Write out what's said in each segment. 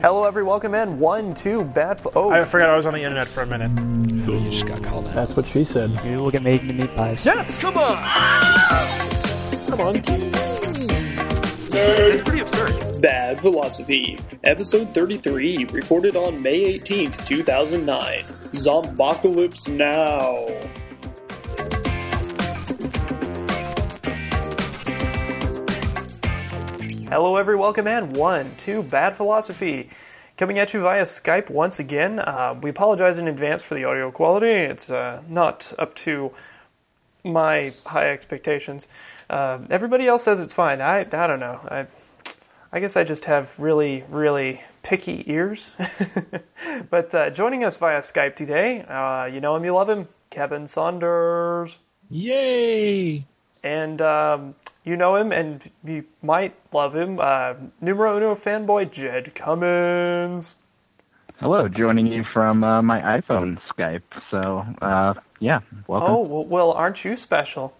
Hello, everyone. Welcome in. One, two, bad. Fl- oh, I forgot I was on the internet for a minute. You just got called out. That's what she said. You will get made into meat pies. yes, come on. Come on. It's pretty absurd. Bad Philosophy, Episode 33, recorded on May 18th, 2009. Zombocalypse Now! Hello, everyone. Welcome in. One, two, bad philosophy. Coming at you via Skype once again. Uh, we apologize in advance for the audio quality. It's uh, not up to my high expectations. Uh, everybody else says it's fine. I, I don't know. I, I guess I just have really, really picky ears. but uh, joining us via Skype today, uh, you know him, you love him, Kevin Saunders. Yay! And um, you know him, and you might love him, uh, numero uno fanboy Jed Cummins. Hello, joining you from uh, my iPhone Skype. So, uh, yeah, welcome. Oh, well, well, aren't you special?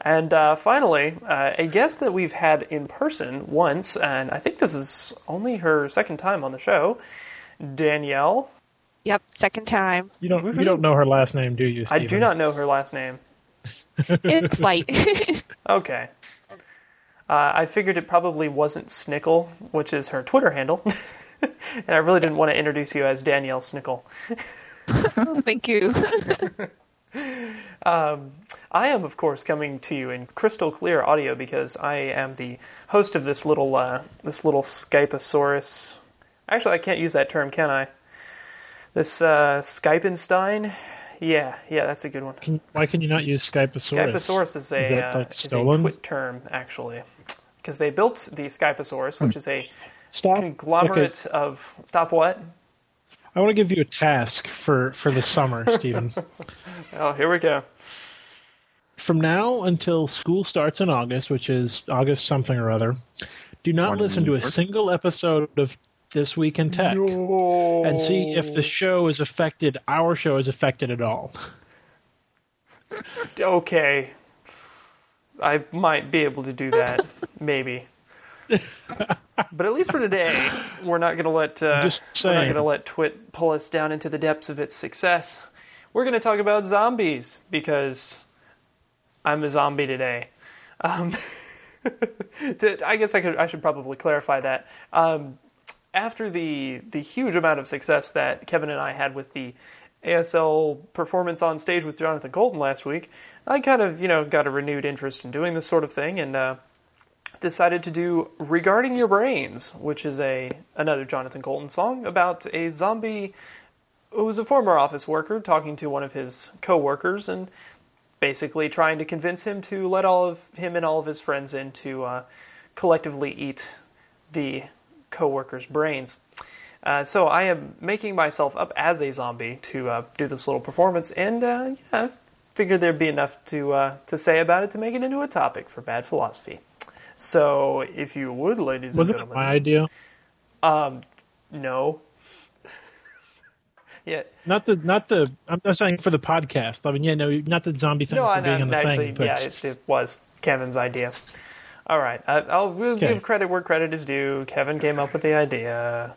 And uh, finally, uh, a guest that we've had in person once, and I think this is only her second time on the show, Danielle. Yep, second time. You don't you don't know her last name, do you? I do not know her last name. It's white. Okay. Uh, I figured it probably wasn't Snickle, which is her Twitter handle. and I really didn't want to introduce you as Danielle Snickle. Thank you. I am, of course, coming to you in crystal clear audio because I am the host of this little uh, this little Skypeosaurus. Actually, I can't use that term, can I? This uh, Skypenstein. Yeah, yeah, that's a good one. Can, why can you not use Skypeosaurus? Skyposaurus is a, Is that, uh, is a stolen? twit term, actually, because they built the Skyposaurus, which is a Stop. conglomerate of stop what? I want to give you a task for for the summer, Stephen. Oh, here we go. From now until school starts in August, which is August something or other, do not Morning listen to a single episode of This Week in Tech and see if the show is affected. Our show is affected at all. Okay, I might be able to do that, maybe. But at least for today, we're not going to let uh, we're not going to let Twit pull us down into the depths of its success. We're going to talk about zombies because I'm a zombie today. Um, to, I guess I could I should probably clarify that. Um, after the the huge amount of success that Kevin and I had with the ASL performance on stage with Jonathan Coulton last week, I kind of you know got a renewed interest in doing this sort of thing and uh, decided to do "Regarding Your Brains," which is a another Jonathan Coulton song about a zombie who was a former office worker talking to one of his coworkers and basically trying to convince him to let all of him and all of his friends in to uh, collectively eat the coworker's brains. Uh, so I am making myself up as a zombie to uh, do this little performance, and uh, yeah, figured there'd be enough to uh, to say about it to make it into a topic for bad philosophy. So, if you would, ladies and Wasn't it gentlemen, my idea? Um, no, yeah, Not the not the. I'm not saying for the podcast. I mean, yeah, no, not the zombie thing no, for I being on the Actually, thing. But yeah, it, it was Kevin's idea. All right, I, I'll we'll Okay. give credit where credit is due. Kevin came up with the idea.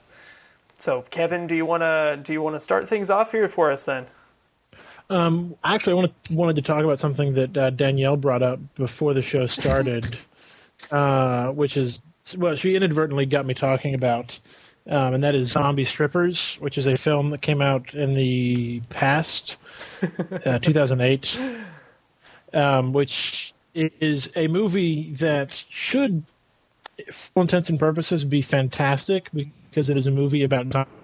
So, Kevin, do you want to do you want to start things off here for us then? Actually, I wanted wanted to talk about something that uh, Danielle brought up before the show started, uh, which is well, she inadvertently got me talking about, um, and that is Zombie Strippers, which is a film that came out in the past, uh, 2008, um, which is a movie that should, for all intents and purposes, be fantastic because it is a movie about zombies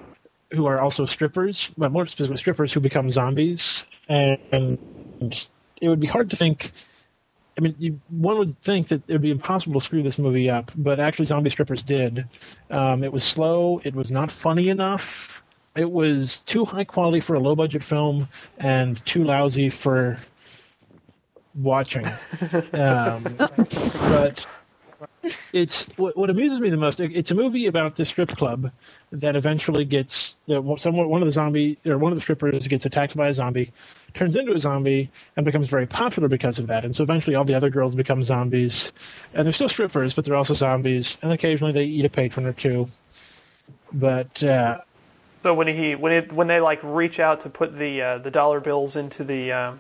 who are also strippers, but more specifically strippers who become zombies. And, it would be hard to think. I mean, you, one would think that it would be impossible to screw this movie up, but actually, Zombie Strippers did. Um, it was slow. It was not funny enough. It was too high quality for a low budget film and too lousy for watching. Um, but it's what, what amuses me the most. it- It's a movie about this strip club that eventually gets someone one of the zombie or one of the strippers gets attacked by a zombie, turns into a zombie, and becomes very popular because of that. And so eventually, all the other girls become zombies, and they're still strippers, but they're also zombies. And occasionally, they eat a patron or two. But uh, So when he when it when they like reach out to put the uh, the dollar bills into the um,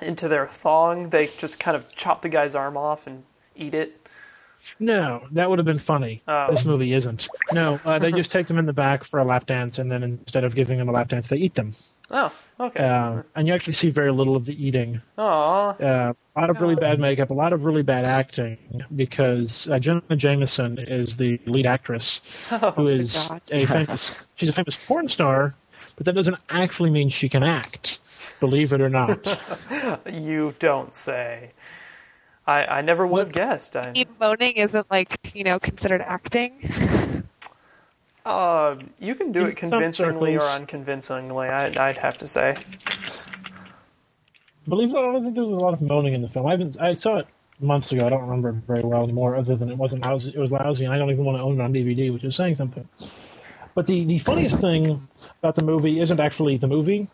into their thong, they just kind of chop the guy's arm off and eat it. No, that would have been funny. Oh. This movie isn't. No, uh, they just take them in the back for a lap dance, and then instead of giving them a lap dance, they eat them. Oh, okay. Uh, and you actually see very little of the eating. Aw. Uh, a lot of really bad makeup, a lot of really bad acting, because uh, Jenna Jameson is the lead actress, who is God. a famous. She's a famous porn star, but that doesn't actually mean she can act. Believe it or not. You don't say. I, I never would have guessed. I, moaning isn't like you know considered acting. uh, you can do In it convincingly or unconvincingly. I, I'd have to say. Believe it or not, I don't think there was a lot of moaning in the film. I haven't. I saw it months ago. I don't remember it very well anymore, other than it wasn't lousy. It was lousy, and I don't even want to own it on DVD, which is saying something. But the the funniest thing about the movie isn't actually the movie.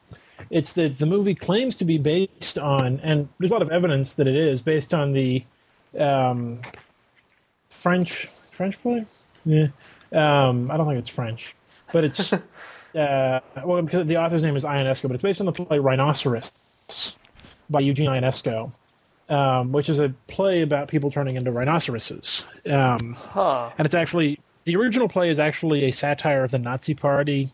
It's that the movie claims to be based on, and there's a lot of evidence that it is based on the um, French French play. Yeah, um, I don't think it's French, but it's uh, well because the author's name is Ionesco, but it's based on the play Rhinoceros by Eugene Ionesco, um, which is a play about people turning into rhinoceroses. Um, Huh. and it's actually the original play is actually a satire of the Nazi Party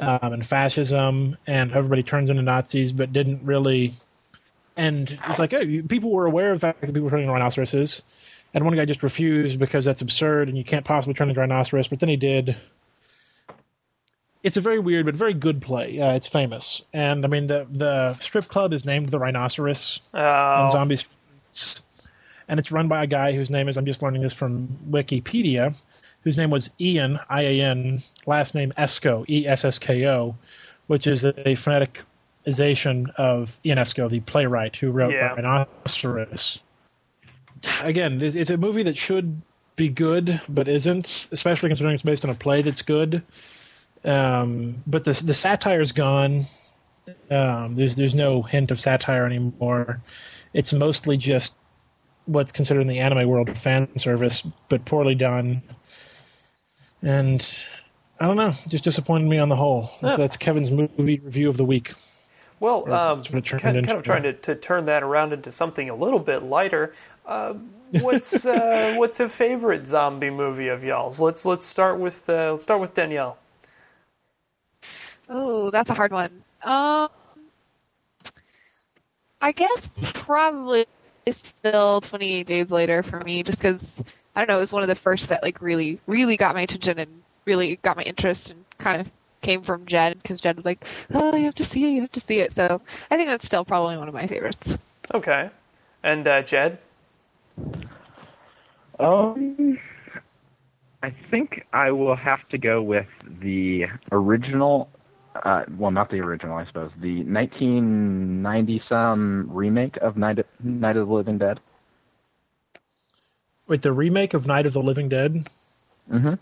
um, and fascism, and everybody turns into Nazis, but didn't really. And it's like oh, you- people were aware of the fact that people were turning into rhinoceroses, and one guy just refused because that's absurd and you can't possibly turn into a rhinoceros. But then he did. It's a very weird but very good play. Uh, it's famous, and I mean the the strip club is named the Rhinoceros in Oh, Zombie Strippers. And it's run by a guy whose name is, I'm just learning this from Wikipedia, whose name was Ian, I A N, last name Essko, E S S K O, which is a phoneticization of Ionesco, the playwright who wrote Yeah. Rhinoceros. Again, it's, it's a movie that should be good, but isn't, especially considering it's based on a play that's good. Um, but the the satire's gone. Um, there's there's no hint of satire anymore. It's mostly just what's considered in the anime world fan service, but poorly done. And I don't know, just disappointed me on the whole. So that's Kevin's movie review of the week. well, um, that's what it turned kind, into. kind of trying to, to turn that around into something a little bit lighter. Uh, what's uh, what's a favorite zombie movie of y'all's? Let's let's start with uh, let's start with Danielle. Oh, that's a hard one. Um, I guess probably still 28 Days Later for me, just because I don't know, it was one of the first that like really, really got my attention and really got my interest and kind of came from Jen because Jen was like, "Oh, you have to see it, you have to see it." So I think that's still probably one of my favorites. Okay, and uh, Jed. Um, I think I will have to go with the original. Uh, well, not the original, I suppose. The 1990 some remake of Night of, Night of the Living Dead. Wait, the remake of Night of the Living Dead? Mm-hmm.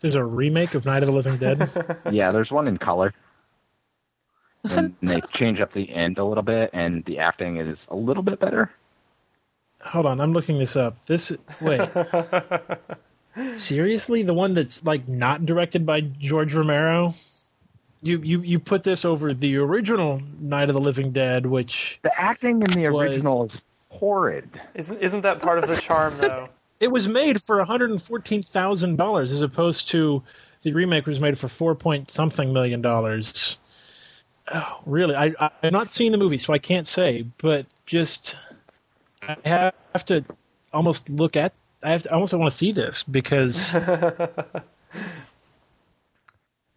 There's a remake of Night of the Living Dead? Yeah, there's one in color. And they change up the end a little bit, and the acting is a little bit better. Hold on, I'm looking this up. This wait. Seriously? The one that's like not directed by George Romero? You you you put this over the original Night of the Living Dead, which The acting in the Was- original is horrid. Isn't isn't that part of the charm though? it was made for $114,000 as opposed to the remake was made for 4 point something million dollars. Oh, really? I, I I've not seen the movie, so I can't say, but just I have to almost look at I have to, I almost want to see this because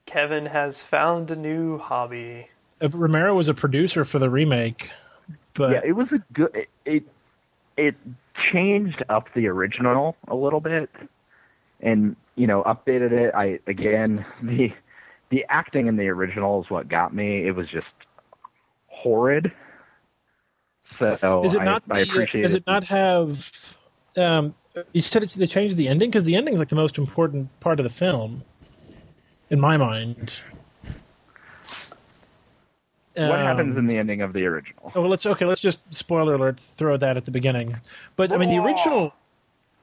Kevin has found a new hobby. Uh, Romero was a producer for the remake, but yeah, it was a good. It, it it changed up the original a little bit, and you know updated it. I again the the acting in the original is what got me. It was just horrid. So is it I, not? I the- appreciate does it not have? Um, you said it, they changed the ending because the ending is like the most important part of the film, in my mind. What Um, happens in the ending of the original? Oh, well, let's okay. Let's just spoiler alert. Throw that at the beginning. But I mean, the original,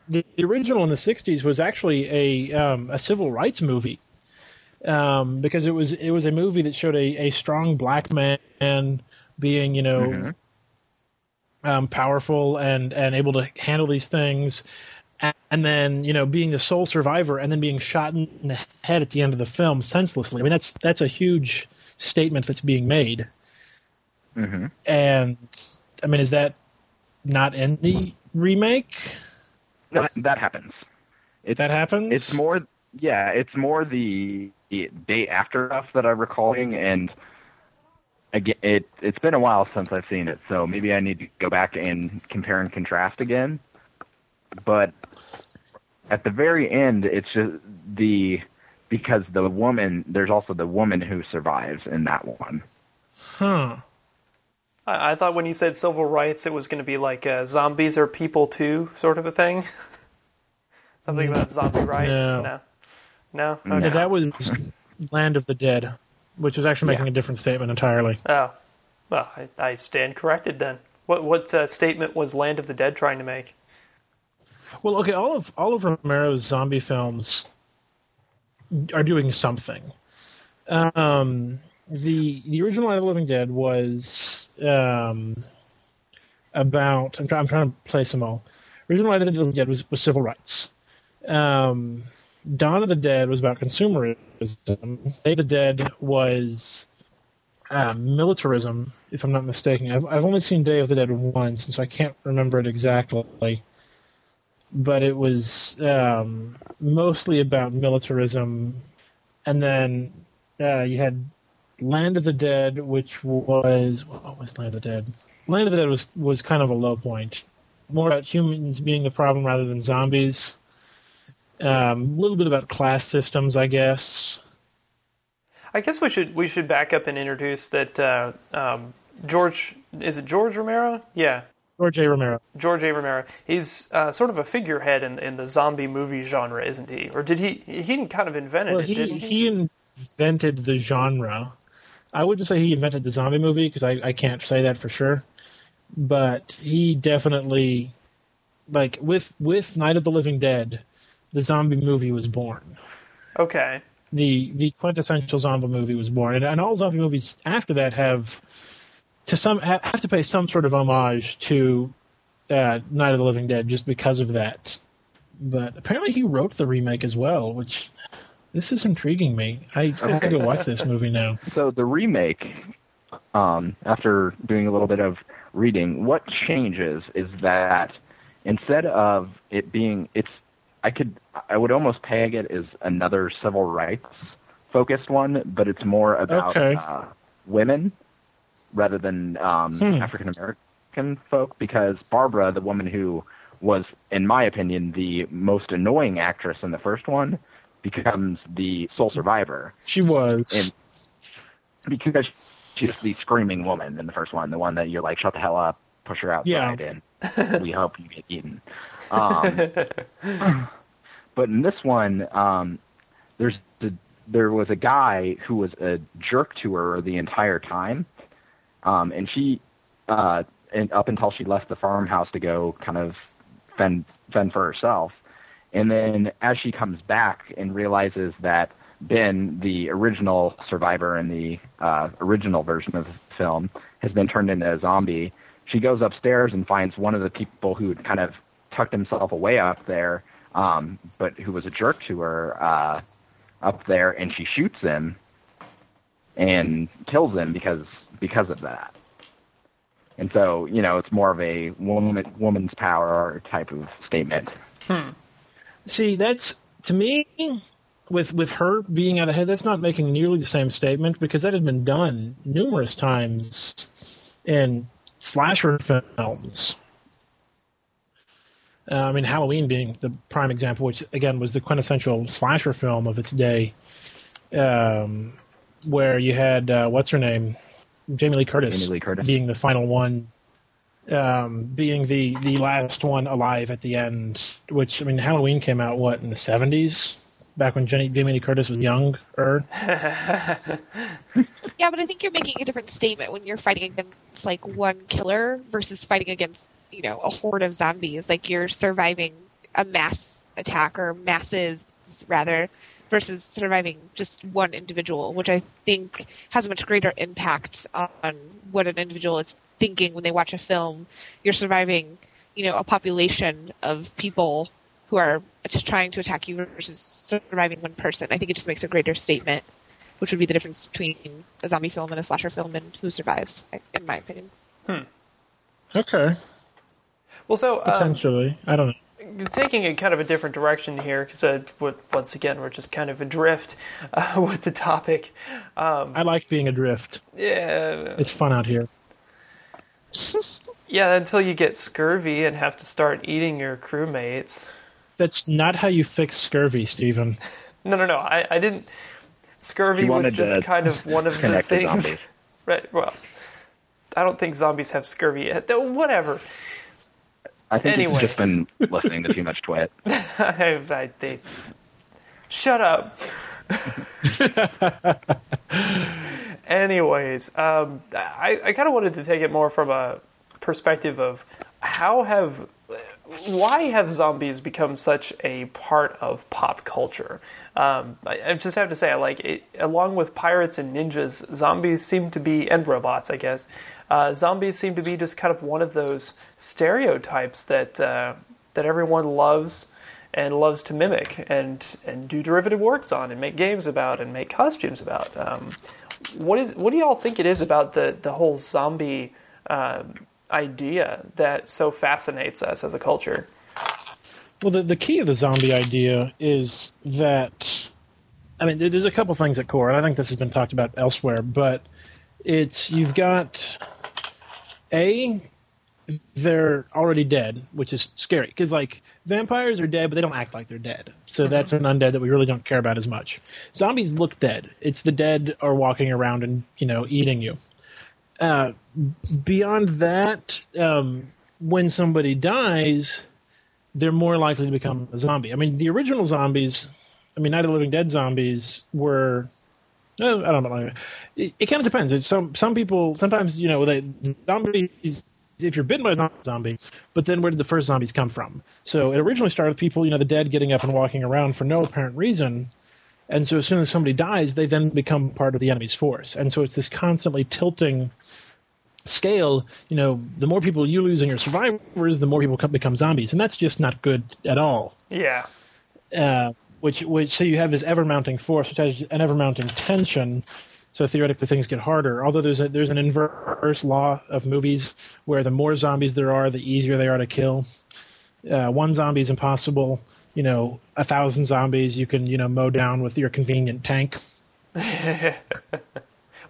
the, the original in the '60s was actually a um, a civil rights movie. um, because it was it was a movie that showed a, a strong black man being you know Mhm. um, powerful and and able to handle these things, and, and then you know being the sole survivor and then being shot in the head at the end of the film senselessly. I mean that's that's a huge statement that's being made. hmm And I mean, is that not in the remake? That, that happens. It's, That happens. It's more, yeah, it's more the, the day after stuff that I'm recalling, and again, it it's been a while since I've seen it, so maybe I need to go back and compare and contrast again. But at the very end, it's just the because the woman. There's also the woman who survives in that one. huh. I, I thought when you said civil rights, it was going to be like uh, zombies are people too, sort of a thing. Something about zombie rights. No. No. No. No. Okay. Yeah, that was Land of the Dead, which was actually making Yeah. a different statement entirely. Oh. Well, I, I stand corrected then. What what uh, statement was Land of the Dead trying to make? Well, okay, all of all of Romero's zombie films are doing something. Um, the the original Night of the Living Dead was um, about. I'm, try, I'm trying to place them all. Original Night of the Living Dead was, was civil rights. Um, Dawn of the Dead was about consumerism. Day of the Dead was uh, militarism, if I'm not mistaken. I've, I've only seen Day of the Dead once, and so I can't remember it exactly. But it was um, mostly about militarism. And then uh, you had Land of the Dead, which was. What was Land of the Dead? Land of the Dead was, was kind of a low point. More about humans being the problem rather than zombies. Um, a little bit about class systems, I guess. I guess we should we should back up and introduce that uh, um, George is it George Romero? Yeah, George A. Romero. George A. Romero. He's uh, sort of a figurehead in in the zombie movie genre, isn't he? Or did he he kind of invented Well, it? he he invented the genre. I wouldn't say he invented the zombie movie because I, I can't say that for sure. But he definitely, like with with Night of the Living Dead, the zombie movie was born. Okay. The the quintessential zombie movie was born, and, and all zombie movies after that have to some have to pay some sort of homage to uh, Night of the Living Dead just because of that. But apparently, he wrote the remake as well, which this is intriguing me. I have to go watch this movie now. So the remake, um, after doing a little bit of reading, what changes is that instead of it being, it's, I could, I would almost tag it as another civil rights focused one, but it's more about Okay. uh, women rather than um, Hmm. African American folk, because Barbara, the woman who was, in my opinion, the most annoying actress in the first one, becomes the sole survivor She was. and because she's the screaming woman in the first one, the one that you're like, shut the hell up, push her outside, and we hope you get eaten. Um, but in this one, um, there's the, there was a guy who was a jerk to her the entire time, um, and she, uh, and up until she left the farmhouse to go kind of fend fend for herself, and then as she comes back and realizes that Ben, the original survivor in the uh, original version of the film, has been turned into a zombie, she goes upstairs and finds one of the people who had kind of tucked himself away up there, um, but who was a jerk to her uh, up there, and she shoots him and kills him because because of that. And so, you know, it's more of a woman woman's power type of statement. See, that's to me with with her being out ahead. That's not making nearly the same statement because that had been done numerous times in slasher films. Uh, I mean, Halloween being the prime example, which again was the quintessential slasher film of its day, um, where you had uh, what's her name, Jamie Lee Curtis, Jamie Lee Curtis. being the final one, um, being the the last one alive at the end. Which I mean, Halloween came out what in the seventies, back when Jenny, Jamie Lee Curtis was younger. Yeah, but I think you're making a different statement when you're fighting against like one killer versus fighting against you know a horde of zombies. Like you're surviving a mass attack or masses rather versus surviving just one individual, which I think has a much greater impact on what an individual is thinking when they watch a film. You're surviving, you know, a population of people who are trying to attack you versus surviving one person. I think it just makes a greater statement, which would be the difference between a zombie film and a slasher film and who survives, in my opinion. Hmm. Okay, Well, so um, potentially. I don't know. Taking a kind of a different direction here, because uh, once again we're just kind of adrift uh, with the topic. I like being adrift. Yeah, It's fun out here. yeah. Until you get scurvy and have to start eating your crewmates. That's not how you fix scurvy, Stephen. No, no, no. I, I didn't. Scurvy was just kind of one of the things. zombies. right. Well, I don't think zombies have scurvy yet. Though, Whatever. I think Anyway. you've just been listening to too much twit. I, I, they, shut up. Anyways, um, I, I kind of wanted to take it more from a perspective of how have, why have zombies become such a part of pop culture? Um, I, I just have to say, I like it, along with pirates and ninjas, zombies seem to be, and robots, I guess, uh, zombies seem to be just kind of one of those stereotypes that uh, that everyone loves and loves to mimic and and do derivative works on and make games about and make costumes about. Um, what is what do y'all think it is about the the whole zombie um, idea that so fascinates us as a culture? Well, the, the key of the zombie idea is that, I mean, there's a couple things at core, and I think this has been talked about elsewhere, but it's you've got a they're already dead, which is scary because like vampires are dead, but they don't act like they're dead. So that's an undead that we really don't care about as much. Zombies look dead. It's the dead are walking around and you know eating you. Uh, beyond that, um, when somebody dies, they're more likely to become a zombie. I mean, the original zombies, I mean, Night of the Living Dead zombies were. No, I don't know. It, it kind of depends. It's some some people sometimes you know they zombies. If you're bitten by a zombie, but then where did the first zombies come from? So it originally started with people, you know, the dead getting up and walking around for no apparent reason, and so as soon as somebody dies, they then become part of the enemy's force, and so it's this constantly tilting scale, you know, the more people you lose in your survivors, the more people come, become zombies, and that's just not good at all. Yeah, Uh, which, which, so you have this ever mounting force, which has an ever mounting tension. So theoretically, things get harder. Although there's a, there's an inverse law of movies where the more zombies there are, the easier they are to kill. Uh, one zombie is impossible. You know, a thousand zombies you can you know mow down with your convenient tank.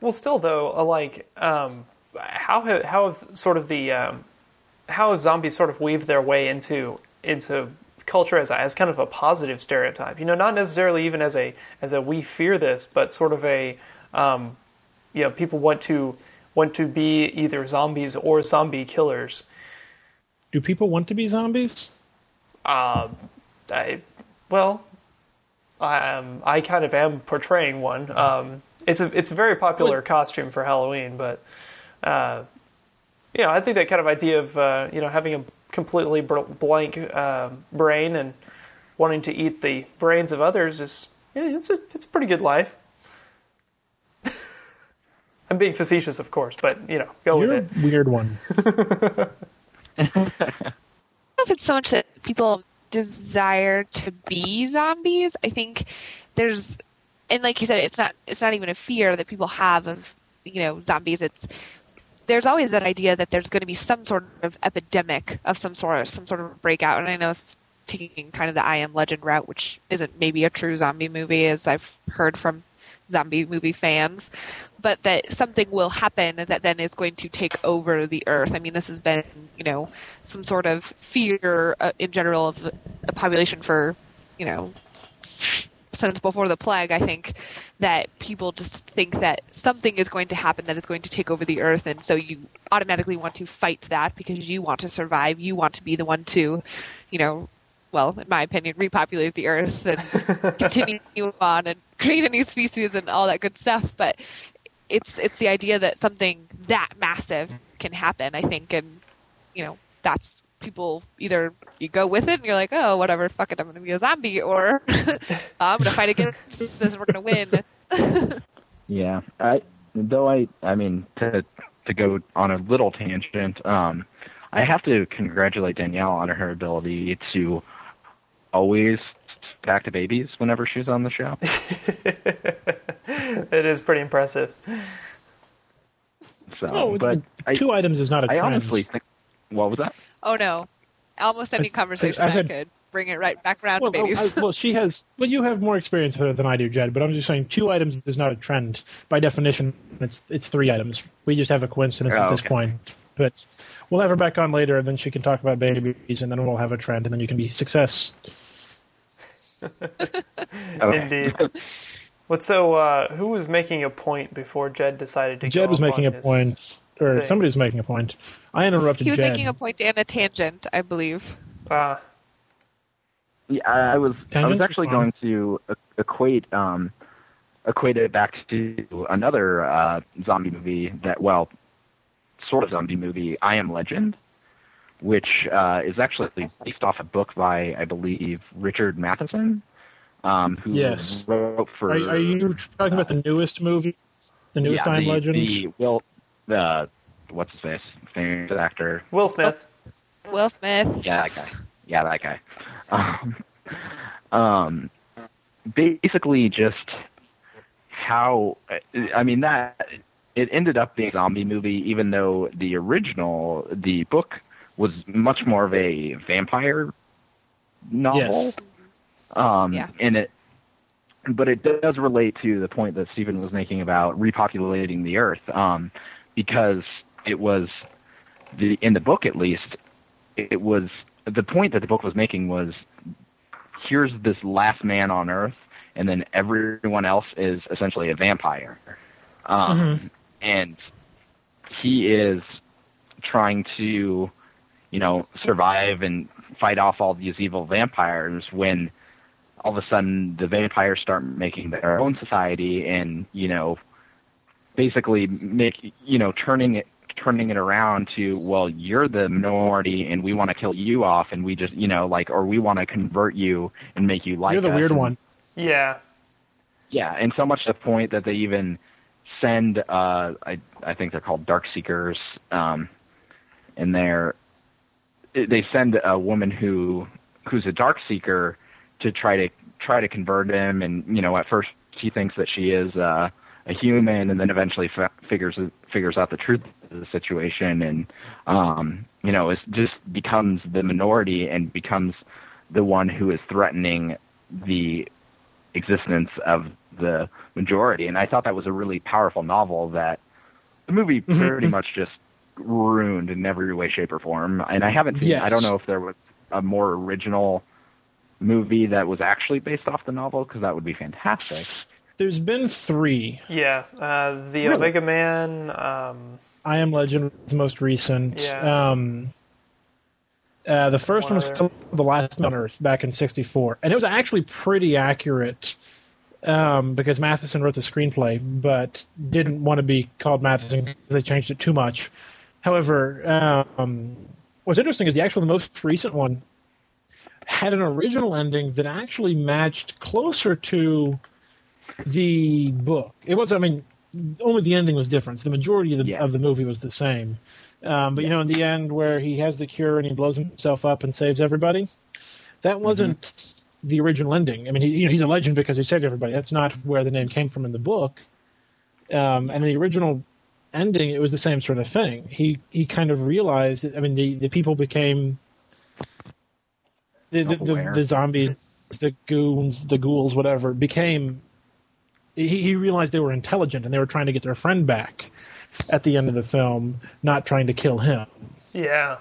Well, still though, uh, like um, how have, how have sort of the um, how have zombies sort of weaved their way into into culture as as kind of a positive stereotype? You know, not necessarily even as a as a we fear this, but sort of a um, you know people want to want to be either zombies or zombie killers. Do people want to be zombies? I well, I um, I kind of am portraying one. Um, it's a it's a very popular costume for Halloween, but uh, you know I think that kind of idea of uh, you know having a completely br- blank uh, brain and wanting to eat the brains of others is yeah, it's a it's a pretty good life. I'm being facetious, of course, but you know, go You're with it. a weird one. I don't know if it's so much that people desire to be zombies. I think there's, and like you said, it's not it's not even a fear that people have of you know zombies. It's there's always that idea that there's going to be some sort of epidemic of some sort, some sort of breakout. And I know it's taking kind of the I Am Legend route, which isn't maybe a true zombie movie, as I've heard from zombie movie fans, but that something will happen that then is going to take over the earth. I mean, this has been, you know, some sort of fear uh, in general of the population for, you know, since before the plague, I think that people just think that something is going to happen that is going to take over the earth, and so you automatically want to fight that because you want to survive. You want to be the one to, you know, well, in my opinion, repopulate the earth and continue on and create a new species and all that good stuff. But it's it's the idea that something that massive can happen. I think, and you know, that's people either you go with it and you're like, oh, whatever, fuck it, I'm gonna be a zombie, or I'm gonna fight against this and we're gonna win. Yeah, I though I I mean to to go on a little tangent, um, I have to congratulate Danielle on her ability to always back to babies whenever she's on the show. it is pretty impressive. So, Oh, but I, two items is not a I trend. honestly think what was that? Oh no, almost any I s- conversation I I, said- could bring it right back around well, to babies. I- well, she has. Well, you have more experience with it than I do, Jed. But I'm just saying, two items is not a trend by definition. It's it's three items. We just have a coincidence Oh, at this okay. point. But we'll have her back on later, and then she can talk about babies, and then we'll have a trend, and then you can be success. Indeed. What so? Uh, who was making a point before Jed decided to? Jed go was off making a on his- point, or thing. somebody was making a point. I interrupted he was Jed. making a point and a tangent, I believe. Ah, Yeah, I I was I was actually going to equate um equate it back to another uh, zombie movie that well, sort of zombie movie, I Am Legend, which uh, is actually based off a book by I believe Richard Matheson, um, who Yes. wrote for. Are, are you talking about the newest movie, the newest yeah, I Am the, Legend? The Will, the what's his face, famous actor. Will Smith. Will Smith. Yeah, that guy. Yeah, that guy. Um, um, basically, just how I mean that it ended up being a zombie movie, even though the original, the book, was much more of a vampire novel. Yes. Um, Yeah. and it, but it does relate to the point that Stephen was making about repopulating the Earth, um, because it was the in the book at least, it was the point that the book was making was here's this last man on Earth, and then everyone else is essentially a vampire, um, and he is trying to, you know, survive and fight off all these evil vampires when all of a sudden the vampires start making their own society and you know basically make you know turning it turning it around to well you're the minority and we want to kill you off and we just you know like or we want to convert you and make you like You're the us weird and- one. Yeah. yeah, and so much to the point that they even send uh I I think they're called dark seekers um and they're they send a woman who who's a dark seeker to try to try to convert him and you know at first he thinks that she is uh a human and then eventually f- figures figures out the truth of the situation and um you know is just becomes the minority and becomes the one who is threatening the existence of the majority. And I thought that was a really powerful novel that the movie Mm-hmm. pretty much just ruined in every way, shape, or form. And I haven't seen, I don't know if there was a more original movie that was actually based off the novel, because that would be fantastic. There's been three. Yeah. Uh, the Really? Omega Man. Um, I Am Legend was the most recent. Yeah. Um, uh, the first One one was called The Last Man on Earth back in '64, and it was actually pretty accurate um, because Matheson wrote the screenplay, but didn't want to be called Matheson because they changed it too much. However, um, what's interesting is the actual the most recent one had an original ending that actually matched closer to the book. It was, I mean, only the ending was different. The majority of the, Yeah. of the movie was the same. Um, but you know, in the end, where he has the cure and he blows himself up and saves everybody, that wasn't the original ending. I mean, he, you know, he's a legend because he saved everybody. That's not where the name came from in the book. Um, and the original ending, it was the same sort of thing. He he kind of realized. That, I mean, the the people became the the, the, the zombies, the goons, the ghouls, whatever became. He, he realized they were intelligent and they were trying to get their friend back at the end of the film, not trying to kill him. yeah.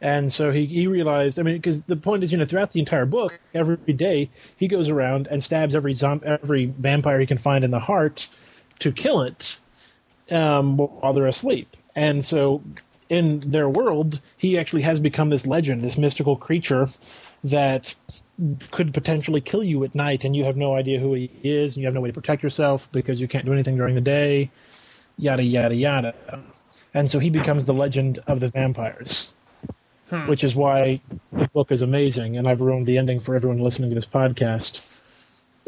And so he, he realized, I mean, because the point is, you know, throughout the entire book, every day he goes around and stabs every zom- every vampire he can find in the heart to kill it um, while they're asleep. And so in their world, he actually has become this legend, this mystical creature that could potentially kill you at night, and you have no idea who he is, and you have no way to protect yourself because you can't do anything during the day, yada, yada, yada. And so he becomes the legend of the vampires which is why the book is amazing. And I've ruined the ending for everyone listening to this podcast.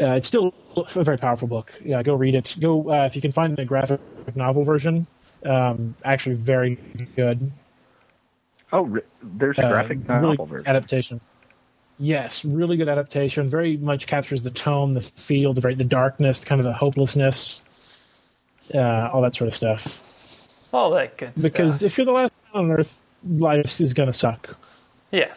Uh, it's still a very powerful book. Yeah, go read it. Go uh, if you can find the graphic novel version. Um, actually, very good. Oh, there's a Uh, graphic really novel good version. adaptation. Yes, really good adaptation. Very much captures the tone, the feel, the very the darkness, kind of the hopelessness, uh, all that sort of stuff. All that good Because stuff. if you're the last man on Earth, life is going to suck. Yeah.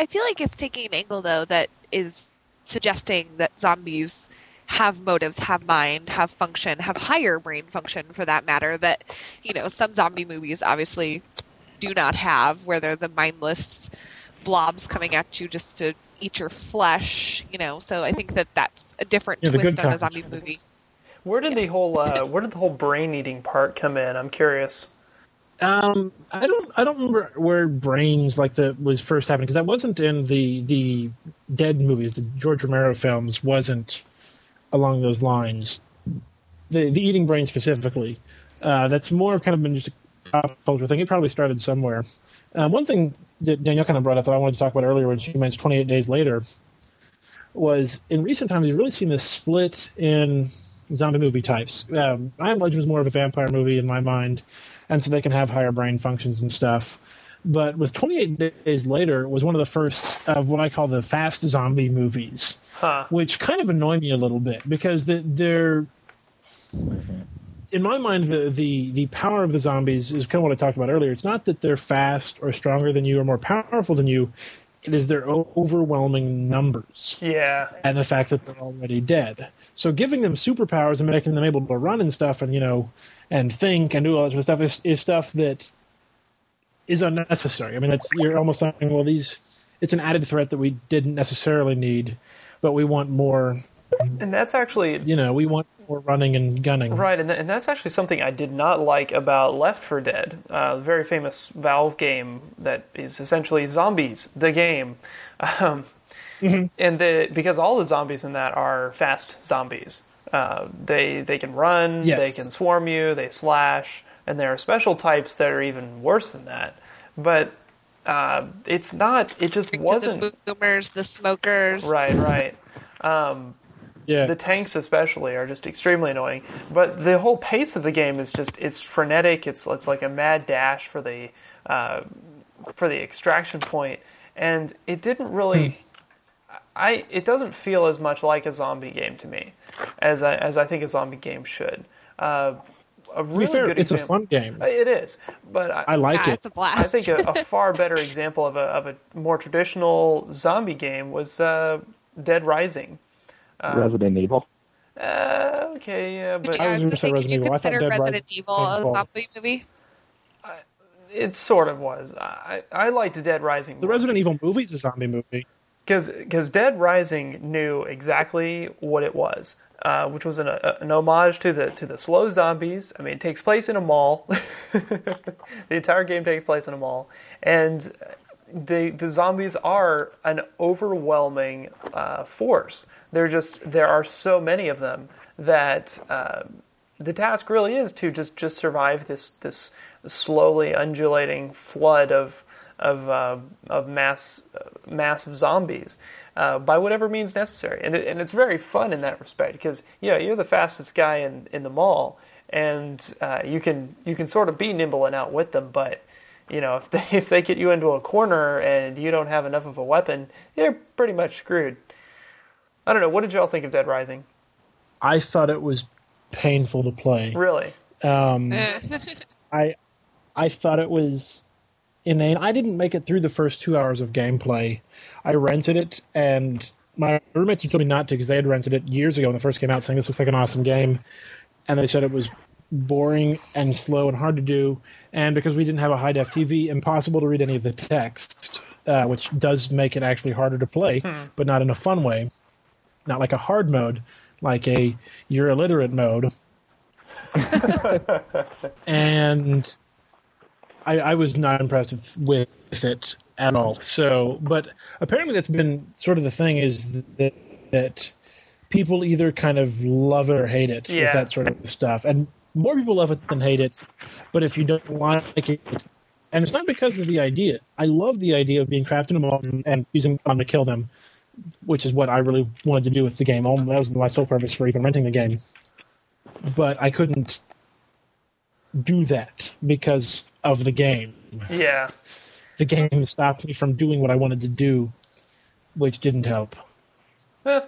I feel like it's taking an angle though that is suggesting that zombies have motives, have mind, have function, have higher brain function for that matter. That you know some zombie movies obviously do not have, where they're the mindless blobs coming at you just to eat your flesh. You know, so I think that that's a different Yeah, twist on a zombie movie. Where did the whole uh, where did the whole brain eating part come in? I'm curious. Um, I don't, I don't remember where brains like the was first happening because that wasn't in the the Dead movies. The George Romero films wasn't along those lines. The the eating brain specifically. Uh, that's more kind of been just a pop culture thing. It probably started somewhere. Uh, one thing that Danielle kind of brought up that I wanted to talk about earlier when she mentioned 28 Days Later was in recent times you've really seen this split in zombie movie types. Um, I Am Legend was more of a vampire movie in my mind, and so they can have higher brain functions and stuff. But with 28 Days Later it was one of the first of what I call the fast zombie movies, Huh. which kind of annoy me a little bit because they're in my mind, the, the the power of the zombies is kind of what I talked about earlier. It's not that they're fast or stronger than you or more powerful than you. It is their overwhelming numbers Yeah. and the fact that they're already dead. So giving them superpowers and making them able to run and stuff and you know and think and do all that sort of stuff is, is stuff that is unnecessary. I mean, you're almost saying, well, these it's an added threat that we didn't necessarily need, but we want more. And that's actually You know, we want more running and gunning. Right, and, th- and that's actually something I did not like about Left 4 Dead, uh, a very famous Valve game that is essentially zombies, the game. Um, And the, because all the zombies in that are fast zombies. Uh, they, they can run, Yes. they can swarm you, they slash, and there are special types that are even worse than that. But uh, it's not, it just To wasn't. the boomers, the smokers. Right, right. Yeah, the tanks especially are just extremely annoying. But the whole pace of the game is just it's frenetic. It's it's like a mad dash for the uh, for the extraction point, and it didn't really. I it doesn't feel as much like a zombie game to me as I, as I think a zombie game should. Uh, a to be really fair, good it's a example- fun game. It is, but I, I like Yeah, it. it's a blast. I think a, a far better example of a of a more traditional zombie game was uh, Dead Rising. Resident Evil. Uh, okay, yeah, but you, I I was was gonna gonna say say, Resident you Evil. I thought consider Dead Resident Rising Evil a zombie movie? it sort of was. I I liked Dead Rising. The Resident Evil movie is a zombie movie. because because Dead Rising knew exactly what it was, uh, which was an, a, an homage to the to the slow zombies. I mean, it takes place in a mall. the entire game takes place in a mall, and the the zombies are an overwhelming uh, force. They're just there are so many of them that uh, the task really is to just just survive this this slowly undulating flood of of uh, of mass massive zombies uh, by whatever means necessary, and it, and it's very fun in that respect because yeah, you're the fastest guy in, in the mall, and uh, you can you can sort of be nimble and outwit them, but you know if they if they get you into a corner and you don't have enough of a weapon, you're pretty much screwed. I don't know. What did y'all think of Dead Rising? I thought it was painful to play. Really? Um, I I thought it was inane. I didn't make it through the first two hours of gameplay. I rented it, and my roommates told me not to because they had rented it years ago when it first came out, saying this looks like an awesome game, and they said it was boring and slow and hard to do, and because we didn't have a high def TV, impossible to read any of the text, uh, which does make it actually harder to play, but not in a fun way, not like a hard mode, like a you're illiterate mode and I, I was not impressed with, it at all. So, but apparently that's been sort of the thing is that, that people either kind of love it or hate it Yeah. with that sort of stuff, and more people love it than hate it. But if you don't like it, and it's not because of the idea. I love the idea of being trapped in a mall and, and using them to kill them, which is what I really wanted to do with the game. That was my sole purpose for even renting the game. But I couldn't do that because of the game. Yeah. The game stopped me from doing what I wanted to do, which didn't help. Eh,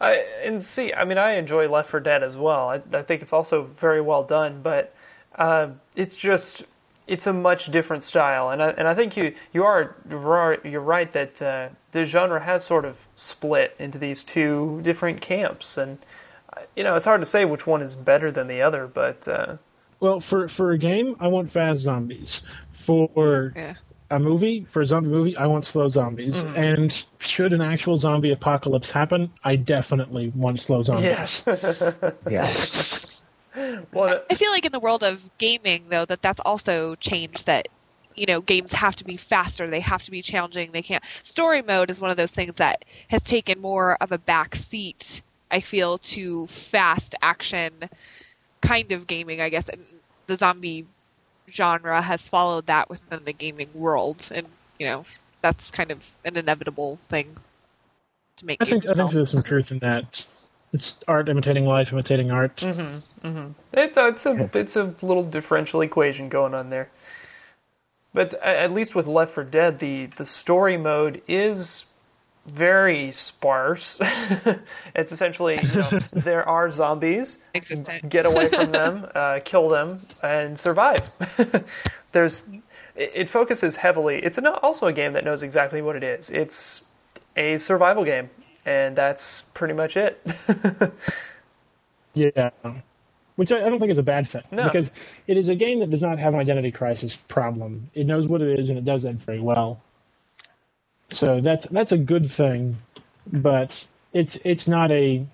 I, and see, I mean, I enjoy Left 4 Dead as well. I, I think it's also very well done, but uh, it's just it's a much different style, and I, and I think you you are you're right that uh, the genre has sort of split into these two different camps, and uh, you know it's hard to say which one is better than the other, but. Uh, well, for for a game, I want fast zombies. For Yeah. a movie, for a zombie movie, I want slow zombies. Mm-hmm. And should an actual zombie apocalypse happen, I definitely want slow zombies. yes. Yeah. well, I feel like in the world of gaming, though, that that's also changed. That you know, games have to be faster. They have to be challenging. They can't. Story mode is one of those things that has taken more of a back seat. I feel to fast action kind of gaming. I guess and the zombie genre has followed that within the gaming world, and you know, that's kind of an inevitable thing to make. I think I think sell. there's some truth in that. It's art imitating life, imitating art. Mm-hmm. It's a, it's a it's a little differential equation going on there. But at least with Left 4 Dead, the the story mode is very sparse. it's essentially you know, there are zombies, Existent. get away from them, uh, kill them, and survive. There's it, it focuses heavily. It's an, also a game that knows exactly what it is. It's a survival game, and that's pretty much it. Yeah. Which I, I don't think is a bad thing. No. Because it is a game that does not have an identity crisis problem. It knows what it is and it does that very well. So that's that's a good thing. But it's it's not a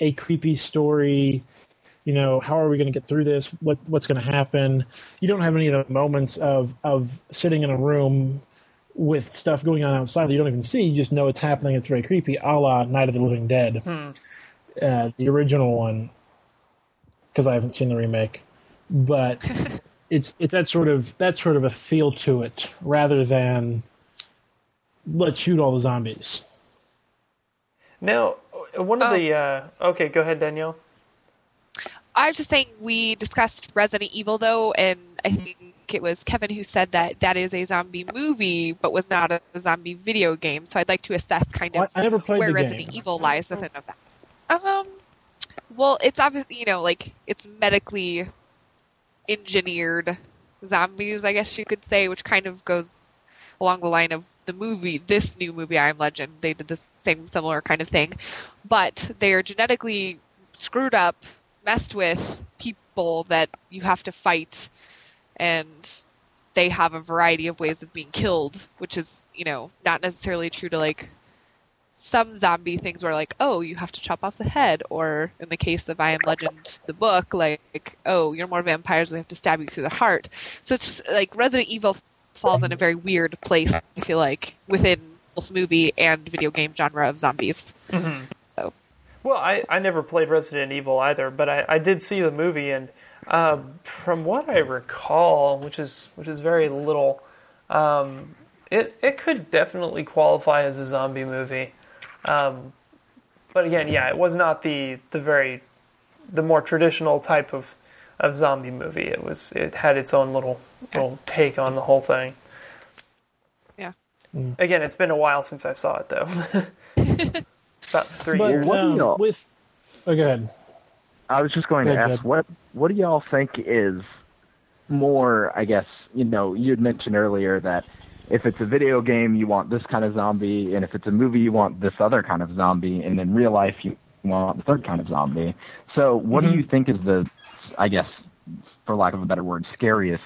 a creepy story, you know, how are we gonna get through this? What what's gonna happen? You don't have any of the moments of of sitting in a room with stuff going on outside that you don't even see, you just know it's happening, it's very creepy, a la Night of the Living Dead. Uh, the original one because I haven't seen the remake, but it's it's that sort of that sort of a feel to it rather than let's shoot all the zombies. Now, one of Oh. the uh, okay, go ahead, Danielle. I was just saying we discussed Resident Evil though, and I think it was Kevin who said that that is a zombie movie, but was not a zombie video game. So I'd like to assess kind of where Resident game. Evil lies within of that. Um, well, it's obviously you know like it's medically engineered zombies, I guess you could say, which kind of goes along the line of the movie, this new movie, I Am Legend. They did the same similar kind of thing, but they are genetically screwed up, messed with people that you have to fight, and they have a variety of ways of being killed, which is you know not necessarily true to like some zombie things where like oh you have to chop off the head or in the case of i am legend the book like oh you're more vampires we have to stab you through the heart. So it's just like resident evil falls in a very weird place i feel like within both movie and video game genre of zombies. Mm-hmm. Well, I, I never played Resident Evil either, but I, I did see the movie, and um, from what I recall, which is which is very little, um, it it could definitely qualify as a zombie movie. Um, but again, yeah, it was not the the very the more traditional type of of zombie movie. It was it had its own little little take on the whole thing. yeah Again, it's been a while since I saw it though. About three But years. What do um, y'all- with oh, go ahead. I was just going to ask what what do y'all think is more? I guess you know you had mentioned earlier that if it's a video game you want this kind of zombie, and if it's a movie you want this other kind of zombie, and in real life you want the third kind of zombie. So what Mm-hmm. do you think is the, I guess, for lack of a better word, scariest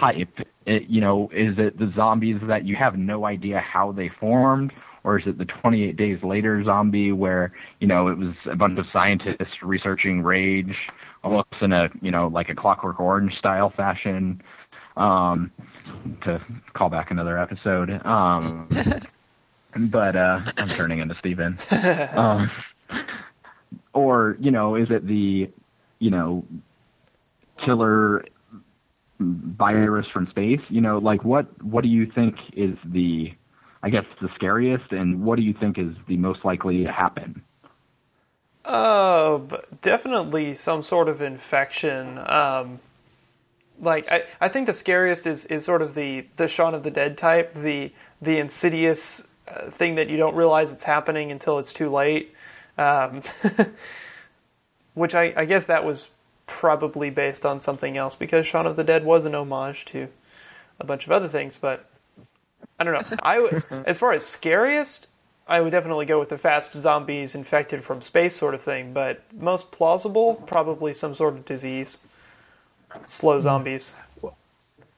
type? It, you know, is it the zombies that you have no idea how they formed? Or is it the 28 days later zombie where, you know, it was a bunch of scientists researching rage almost in a, you know, like a clockwork orange style fashion? Um, to call back another episode. Um, but, uh, I'm turning into Steven. Um, or, you know, is it the, you know, killer virus from space. You know, like what what do you think is the I guess the scariest, and what do you think is the most likely to happen? Uh, definitely some sort of infection. Um, like I, I think the scariest is, is sort of the the Shaun of the Dead type, the the insidious uh, thing that you don't realize it's happening until it's too late. Um, which I, I guess that was probably based on something else because Shaun of the Dead was an homage to a bunch of other things, but I don't know. I would, as far as scariest, I would definitely go with the fast zombies infected from space sort of thing, but most plausible, probably some sort of disease. Slow hmm. zombies.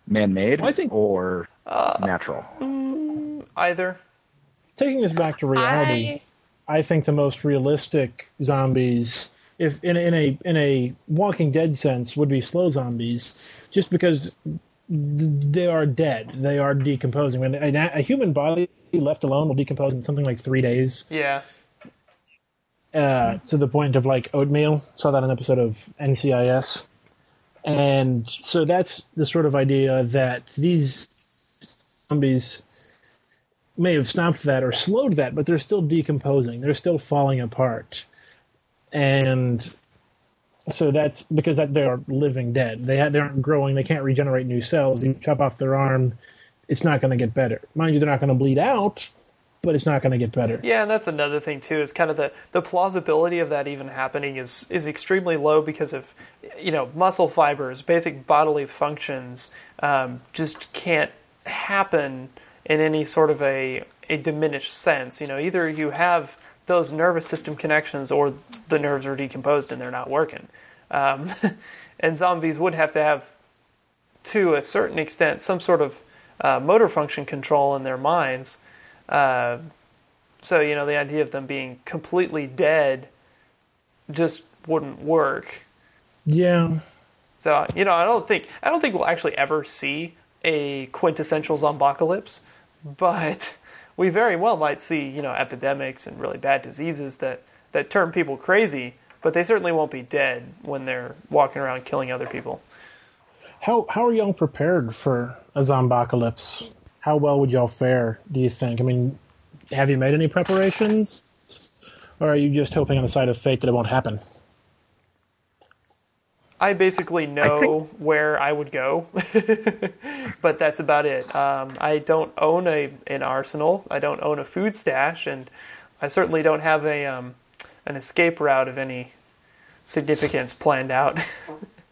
Man-made I think- or uh, natural? Mm, either. Taking this back to reality, I, think the most realistic zombies, if in, in a in a Walking Dead sense, would be slow zombies, just because th- they are dead. They are decomposing. When a, a human body left alone will decompose in something like three days. Yeah. uh, to the point of like oatmeal. Saw that in an episode of NCIS, and so that's the sort of idea that these zombies may have stopped that or slowed that, but they're still decomposing. They're still falling apart, and so that's because that they are living dead. They they aren't growing. They can't regenerate new cells. You chop off their arm, it's not going to get better. Mind you, they're not going to bleed out, but it's not going to get better. Yeah, and that's another thing too. Is kind of the the plausibility of that even happening is is extremely low because of you know muscle fibers, basic bodily functions um, just can't happen in any sort of a a diminished sense. You know, either you have those nervous system connections or the nerves are decomposed and they're not working. Um, and zombies would have to have, to a certain extent, some sort of uh, motor function control in their minds. Uh, so you know the idea of them being completely dead just wouldn't work. Yeah. So you know I don't think I don't think we'll actually ever see a quintessential zombocalypse, but we very well might see you know epidemics and really bad diseases that that turn people crazy. But they certainly won't be dead when they're walking around killing other people. How how are y'all prepared for a zombocalypse? How well would y'all fare? Do you think? I mean, have you made any preparations, or are you just hoping on the side of fate that it won't happen? I basically know where I would go, but that's about it. Um, I don't own a an arsenal. I don't own a food stash, and I certainly don't have a um, an escape route of any significance planned out.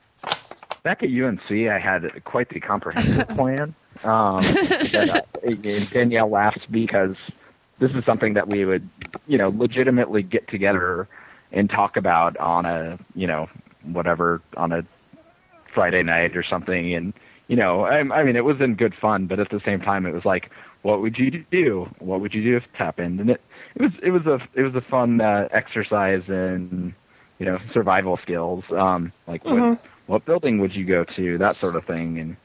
Back at UNC, I had quite the comprehensive plan. Um, that, uh, Danielle laughs because this is something that we would, you know, legitimately get together and talk about on a, you know, whatever on a Friday night or something. And you know, I, I mean, it was in good fun, but at the same time, it was like, what would you do? What would you do if it happened? And it, it was, it was a, it was a fun uh, exercise in, you know, survival skills. Um, like what, what building would you go to? That sort of thing. And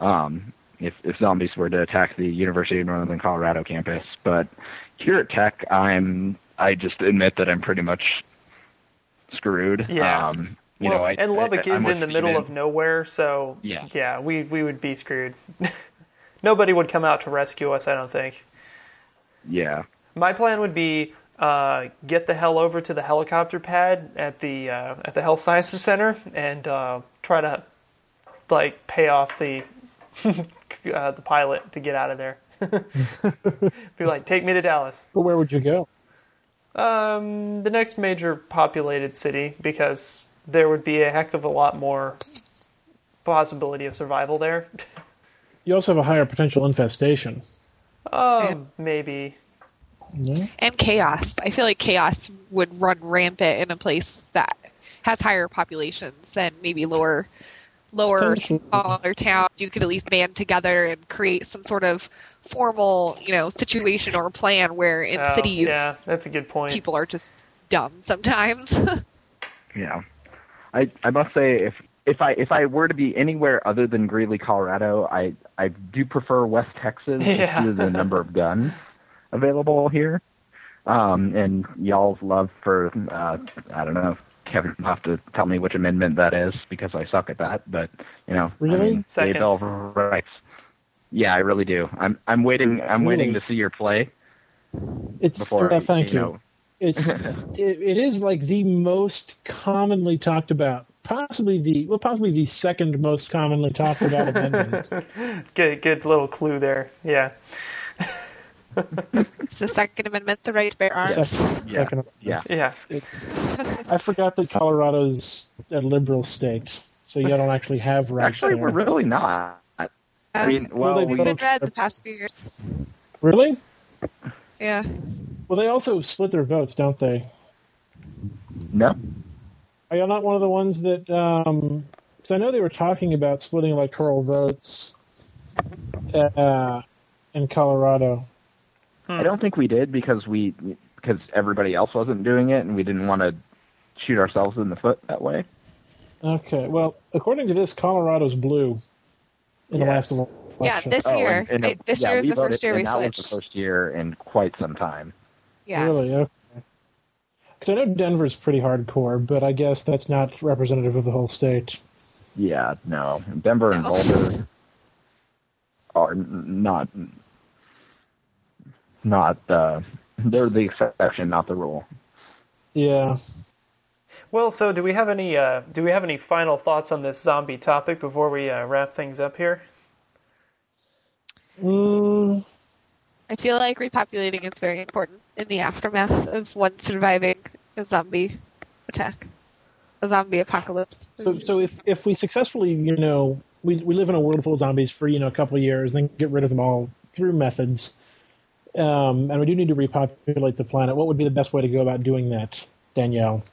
um, if if zombies were to attack the University of Northern Colorado campus, but here at Tech, I'm, I just admit that I'm pretty much screwed. Yeah. Um, you well, know, I, and Lubbock I, I'm is in the middle Steven. of nowhere, so Yeah. yeah, we we would be screwed. Nobody would come out to rescue us. I don't think. Yeah. My plan would be uh, get the hell over to the helicopter pad at the uh, at the Health Sciences Center and uh, try to like pay off the uh, the pilot to get out of there. be like, take me to Dallas, But where would you go? um, the next major populated city, because there would be a heck of a lot more possibility of survival there. You also have a higher potential infestation. um, maybe. No? and chaos. I feel like chaos would run rampant in a place that has higher populations than maybe lower, lower smaller towns. You could at least band together and create some sort of formal, you know, situation or plan where in Oh, cities yeah, that's a good point. people are just dumb sometimes. Yeah, I I must say if if I if I were to be anywhere other than Greeley, Colorado, I I do prefer West Texas Yeah. due to the number of guns available here, um, and y'all's love for uh, I don't know Kevin will have to tell me which amendment that is because I suck at that. But you know, I Really? mean, the Second. Bill of Rights. Yeah, I really do. I'm I'm waiting. I'm waiting to see your play It's before. yeah, thank you. know, It's it, it is like the most commonly talked about, possibly the well, possibly the second most commonly talked about amendment. Good, good little clue there. Yeah. It's the Second Amendment, the right to bear arms. Second, Yeah. second yeah. Yeah. I forgot that Colorado's a liberal state, so you don't actually have rights Actually, there. we're really not. I uh, mean, well, they we, We've been red the past few years. Really? Yeah. Well, they also split their votes, don't they? no. Are you not one of the ones that? Because I know they were talking about splitting electoral votes uh, in Colorado. I don't think we did because we because everybody else wasn't doing it, and we didn't want to shoot ourselves in the foot that way. Okay. Well, according to this, Colorado's blue in the last Yes. election. Yeah, this Oh, year. and- and, it- this yeah, year is the first voted- year we and that was the first year in quite some time. Yeah. Really? Okay. Because I know Denver's pretty hardcore, but I guess that's not representative of the whole state. Yeah, no, Denver and No. Boulder are not not uh, they're the exception, not the rule. Yeah. Well, so do we have any uh, do we have any final thoughts on this zombie topic before we uh, wrap things up here? Mm, I feel like repopulating is very important in the aftermath of one surviving a zombie attack, a zombie apocalypse. so, so if if we successfully, you know, we we live in a world full of zombies for you know a couple of years, and then get rid of them all through methods, um, and we do need to repopulate the planet. What would be the best way to go about doing that, Danielle?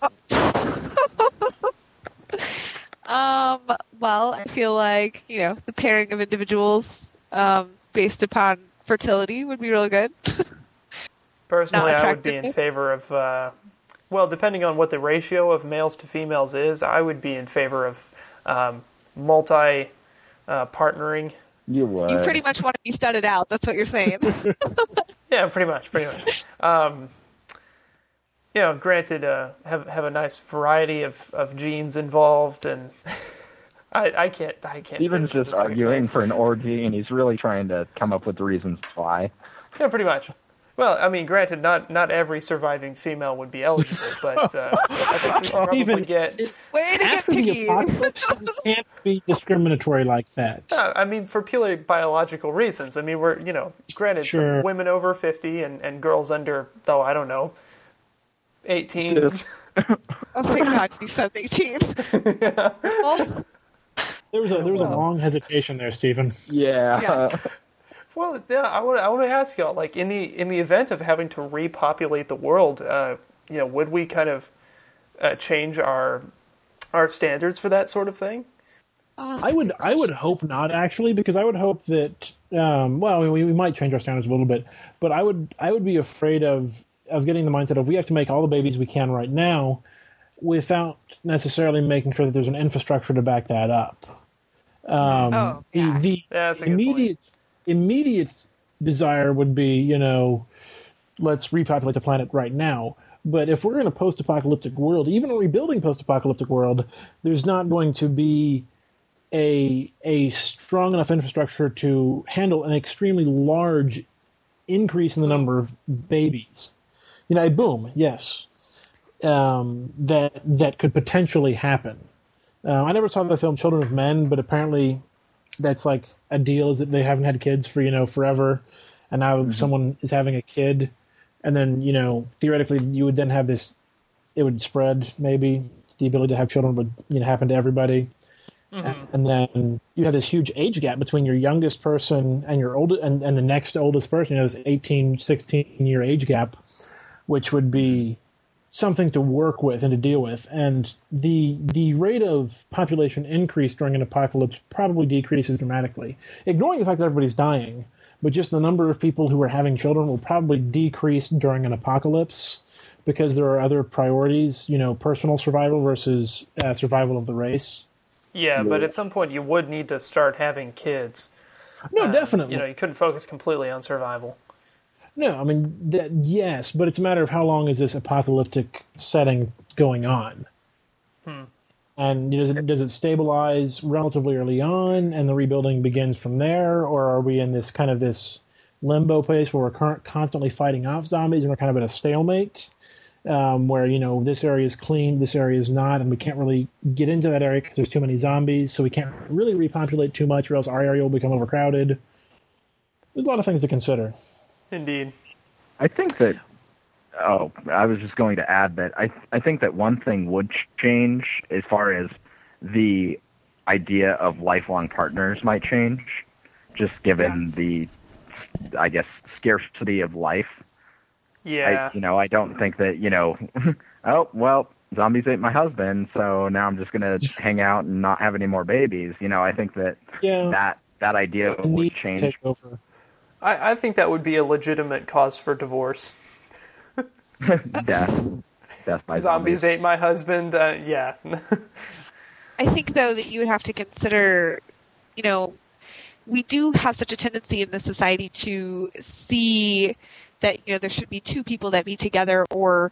Um, well, I feel like, you know, the pairing of individuals um, based upon fertility would be really good. Personally, I would be in favor of. Uh, well, depending on what the ratio of males to females is, I would be in favor of um, multi uh, partnering. You would. you pretty much want to be studded out. That's what you're saying. Yeah, pretty much, pretty much. Um, you know, granted, uh, have have a nice variety of, of genes involved, and I, I can't I can't. Steven's just arguing for an orgy, and he's really trying to come up with the reasons why. Yeah, pretty much. Well, I mean, granted, not not every surviving female would be eligible, but uh, I think we probably Steven, get. Way to get After the picky. apocalypse, can't be discriminatory like that. Uh, I mean, for purely biological reasons. I mean, we're you know, granted, Sure. some women over fifty and, and girls under, though I don't know, eighteen. Yes. Oh my god, you said 18. Well, There was a there was a long hesitation there, Steven. Yeah. Yes. Well, yeah, I want I want to ask y'all, like in the in the event of having to repopulate the world, uh, you know, would we kind of uh, change our our standards for that sort of thing? I would I would hope not actually because I would hope that um, well we, we might change our standards a little bit, but I would I would be afraid of of getting the mindset of we have to make all the babies we can right now without necessarily making sure that there's an infrastructure to back that up. Um, Oh, the, yeah. the Yeah, that's a good immediate immediate desire would be you know let's repopulate the planet right now. But if we're in a post-apocalyptic world, even a rebuilding post-apocalyptic world, there's not going to be a a strong enough infrastructure to handle an extremely large increase in the number of babies. You know, a boom, yes, um, that that could potentially happen. Uh, I never saw the film Children of Men, but apparently that's like a deal is that they haven't had kids for you know forever, and now mm-hmm. someone is having a kid, and then you know theoretically you would then have this, it would spread maybe the ability to have children would you know happen to everybody. Mm-hmm. And then you have this huge age gap between your youngest person and your old and, and the next oldest person you know this 18 16 year age gap which would be mm-hmm. Something to work with and to deal with and the the rate of population increase during an apocalypse probably decreases dramatically ignoring the fact that everybody's dying but just the number of people who are having children will probably decrease during an apocalypse because there are other priorities you know personal survival versus uh, survival of the race Yeah, but at some point you would need to start having kids. no Uh, definitely You know, you couldn't focus completely on survival. No, I mean that yes, but it's a matter of how long is this apocalyptic setting going on? And does it does it stabilize relatively early on, and the rebuilding begins from there, or are we in this kind of this limbo place where we're current, constantly fighting off zombies and we're kind of at a stalemate, um, where you know this area is clean, this area is not, and we can't really get into that area because there's too many zombies, so we can't really repopulate too much, or else our area will become overcrowded. There's a lot of things to consider. Indeed. I think that. Oh, I was just going to add that I I think that one thing would change as far as the idea of lifelong partners might change, just given the, I guess, scarcity of life. Yeah. I, you know, I don't think that you know. oh well, zombies ate my husband, so now I'm just gonna hang out and not have any more babies. You know, I think that Yeah, that that idea the would change. take over. I, I think that would be a legitimate cause for divorce. death, death by Zombies ate my husband. Uh, yeah. I think though that you would have to consider, you know, we do have such a tendency in the society to see that you know there should be two people that be together, or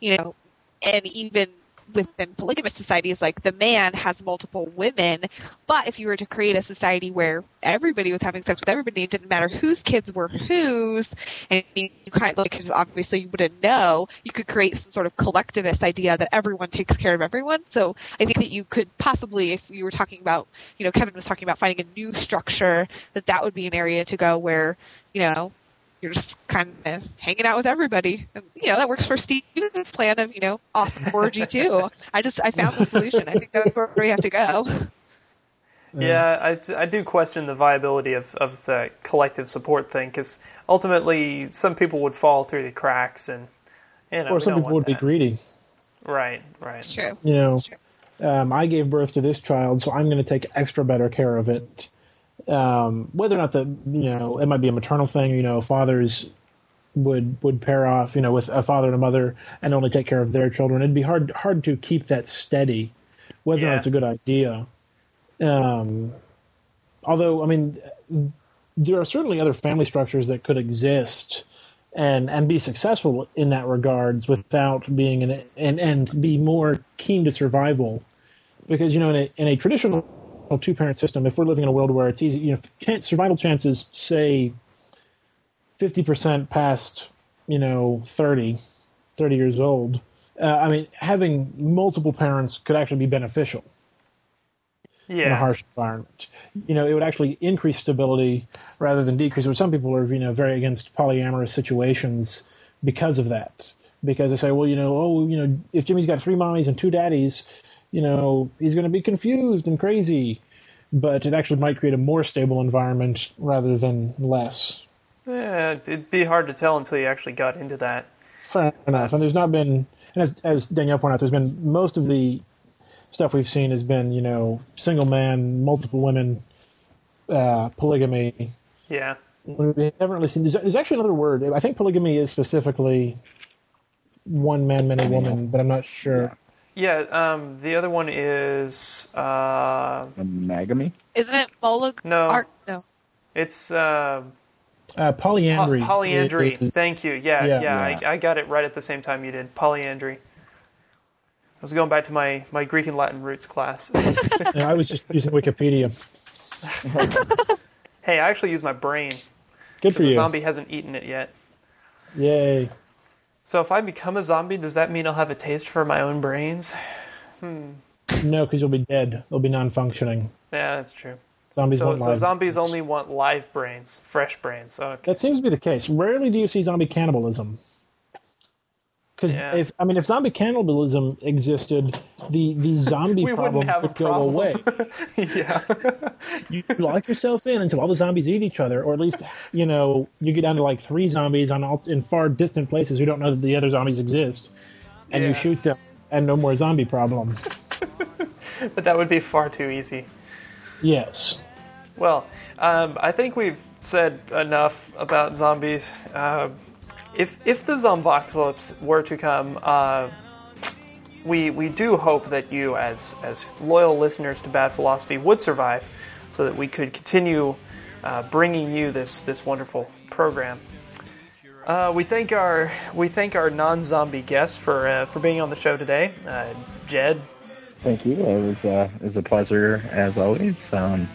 you know, and even within polygamous societies, like the man has multiple women. But if you were to create a society where everybody was having sex with everybody, it didn't matter whose kids were whose, and you kind of like, obviously you wouldn't know, you could create some sort of collectivist idea that everyone takes care of everyone. So I think that you could possibly, if you were talking about, you know, Kevin was talking about finding a new structure, that that would be an area to go where, you know, you're just kind of hanging out with everybody. And, you know, that works for Steven's plan of, you know, awesome orgy too. I just, I found the solution. I think that's where we have to go. Yeah, I, I do question the viability of, of the collective support thing because ultimately some people would fall through the cracks and you know, Or some people want would be greedy. Right, right. It's true. You know, true. um, I gave birth to this child, so I'm going to take extra better care of it. Um, whether or not the you know it might be a maternal thing, you know, fathers would would pair off, you know, with a father and a mother and only take care of their children. It'd be hard hard to keep that steady, whether or not it's a good idea. Um, although, I mean, there are certainly other family structures that could exist and and be successful in that regards without being in a, and and be more keen to survival because you know in a in a traditional two parent system if we're living in a world where it's easy you know chance, survival chances say 50% past you know 30 30 years old uh, i mean having multiple parents could actually be beneficial yeah. in a harsh environment. You know, it would actually increase stability rather than decrease. But some people are, you know, very against polyamorous situations because of that. Because they say, well, you know, oh, you know, if Jimmy's got three mommies and two daddies, you know, he's going to be confused and crazy. But it actually might create a more stable environment rather than less. Yeah, it'd be hard to tell until you actually got into that. Fair enough. And there's not been, and as, as Danielle pointed out, there's been most of the stuff we've seen has been, you know, single man, multiple women, uh, polygamy. Yeah. We haven't really seen. There's, there's actually another word. I think polygamy is specifically one man, many women, but I'm not sure. Yeah, um, the other one is uh, Monogamy. Isn't it Molag? No. Ar- no. it's uh, Uh, po- polyandry. polyandry. is- Thank you. Yeah, Yeah. yeah, Yeah. I, I got it right at the same time you did. Polyandry. I was going back to my, my Greek and Latin roots class. Yeah, I was just using Wikipedia. hey, I actually use my brain Good for because the you. zombie hasn't eaten it yet. Yay. So if I become a zombie, does that mean I'll have a taste for my own brains? Hmm. No, because you'll be dead. They'll be non-functioning. Yeah, that's true. Zombies So, won't so live. zombies only want live brains, fresh brains. Okay. That seems to be the case. Rarely do you see zombie cannibalism. Because Yeah. if I mean, if zombie cannibalism existed, the the zombie problem wouldn't have a would go problem. away. yeah. you lock yourself in until all the zombies eat each other, or at least you know you get down to like three zombies on all, in far distant places who don't know that the other zombies exist, and Yeah. you shoot them, and no more zombie problem. But that would be far too easy. Yes. Well, um, I think we've said enough about zombies. Uh, if if the zombocalypse were to come, uh, we we do hope that you, as as loyal listeners to Bad Philosophy, would survive, so that we could continue uh, bringing you this this wonderful program. Uh, we thank our we thank our non-zombie guests for uh, for being on the show today, uh, Jed, Thank you. It was uh, it was a pleasure as always. Um,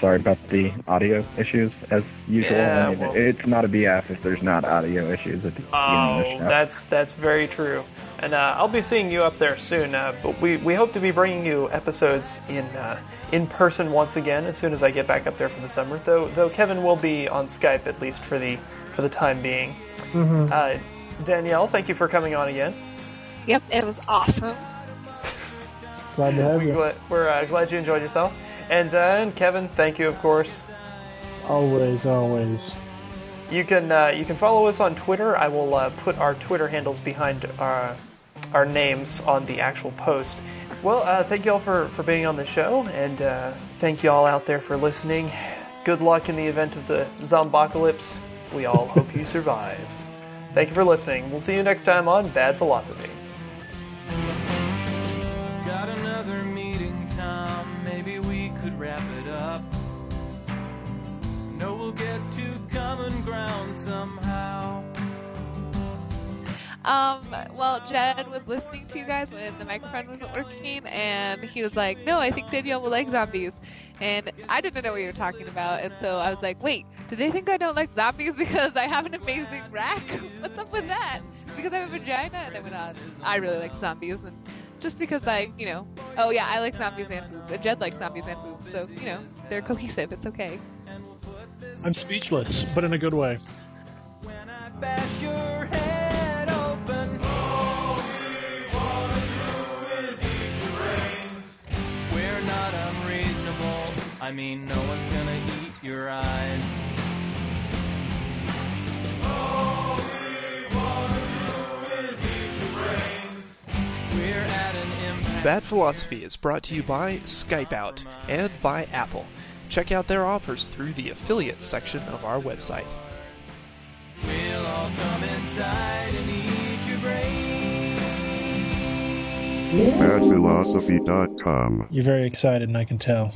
sorry about the audio issues as usual. Yeah, I mean, well- it's not a BF if there's not audio issues at the beginning of the Oh, show. that's that's very true. And uh, I'll be seeing you up there soon. Uh, but we, we hope to be bringing you episodes in uh, in person once again as soon as I get back up there for the summer. Though though Kevin will be on Skype at least for the for the time being. Uh, Danielle, thank you for coming on again. Yep, it was awesome. Glad to have We you. gla- we're uh, glad you enjoyed yourself. And, uh, and Kevin, thank you of course. Always, always. You can uh, you can follow us on Twitter. I will uh, put our Twitter handles behind our our names on the actual post. Well, uh, thank you all for, for being on the show, and uh, thank you all out there for listening. Good luck in the event of the zombocalypse. We all hope you survive. Thank you for listening. We'll see you next time on Bad Philosophy. Get to common ground somehow. Um, well, Jed was listening to you guys when the microphone wasn't working, and he was like, "No, I think Danielle will like zombies." And I didn't know what you were talking about, and so I was like, "Wait, do they think I don't like zombies because I have an amazing rack? What's up with that? Because I have a vagina?" And I went on. I really like zombies, and just because I, you know, oh yeah, I like zombies and boobs, and Jed likes zombies and boobs, so you know, they're cohesive. It's okay. I'm speechless, but in a good way. When I bash your head open. We're not unreasonable. I mean, no one's gonna eat your eyes. We're at an impasse. Bad Philosophy is brought to you by Skype Out and by Apple. Check out their offers through the affiliate section of our website. We'll all come inside and eat your brains. badphilosophy.com. You're very excited, and I can tell.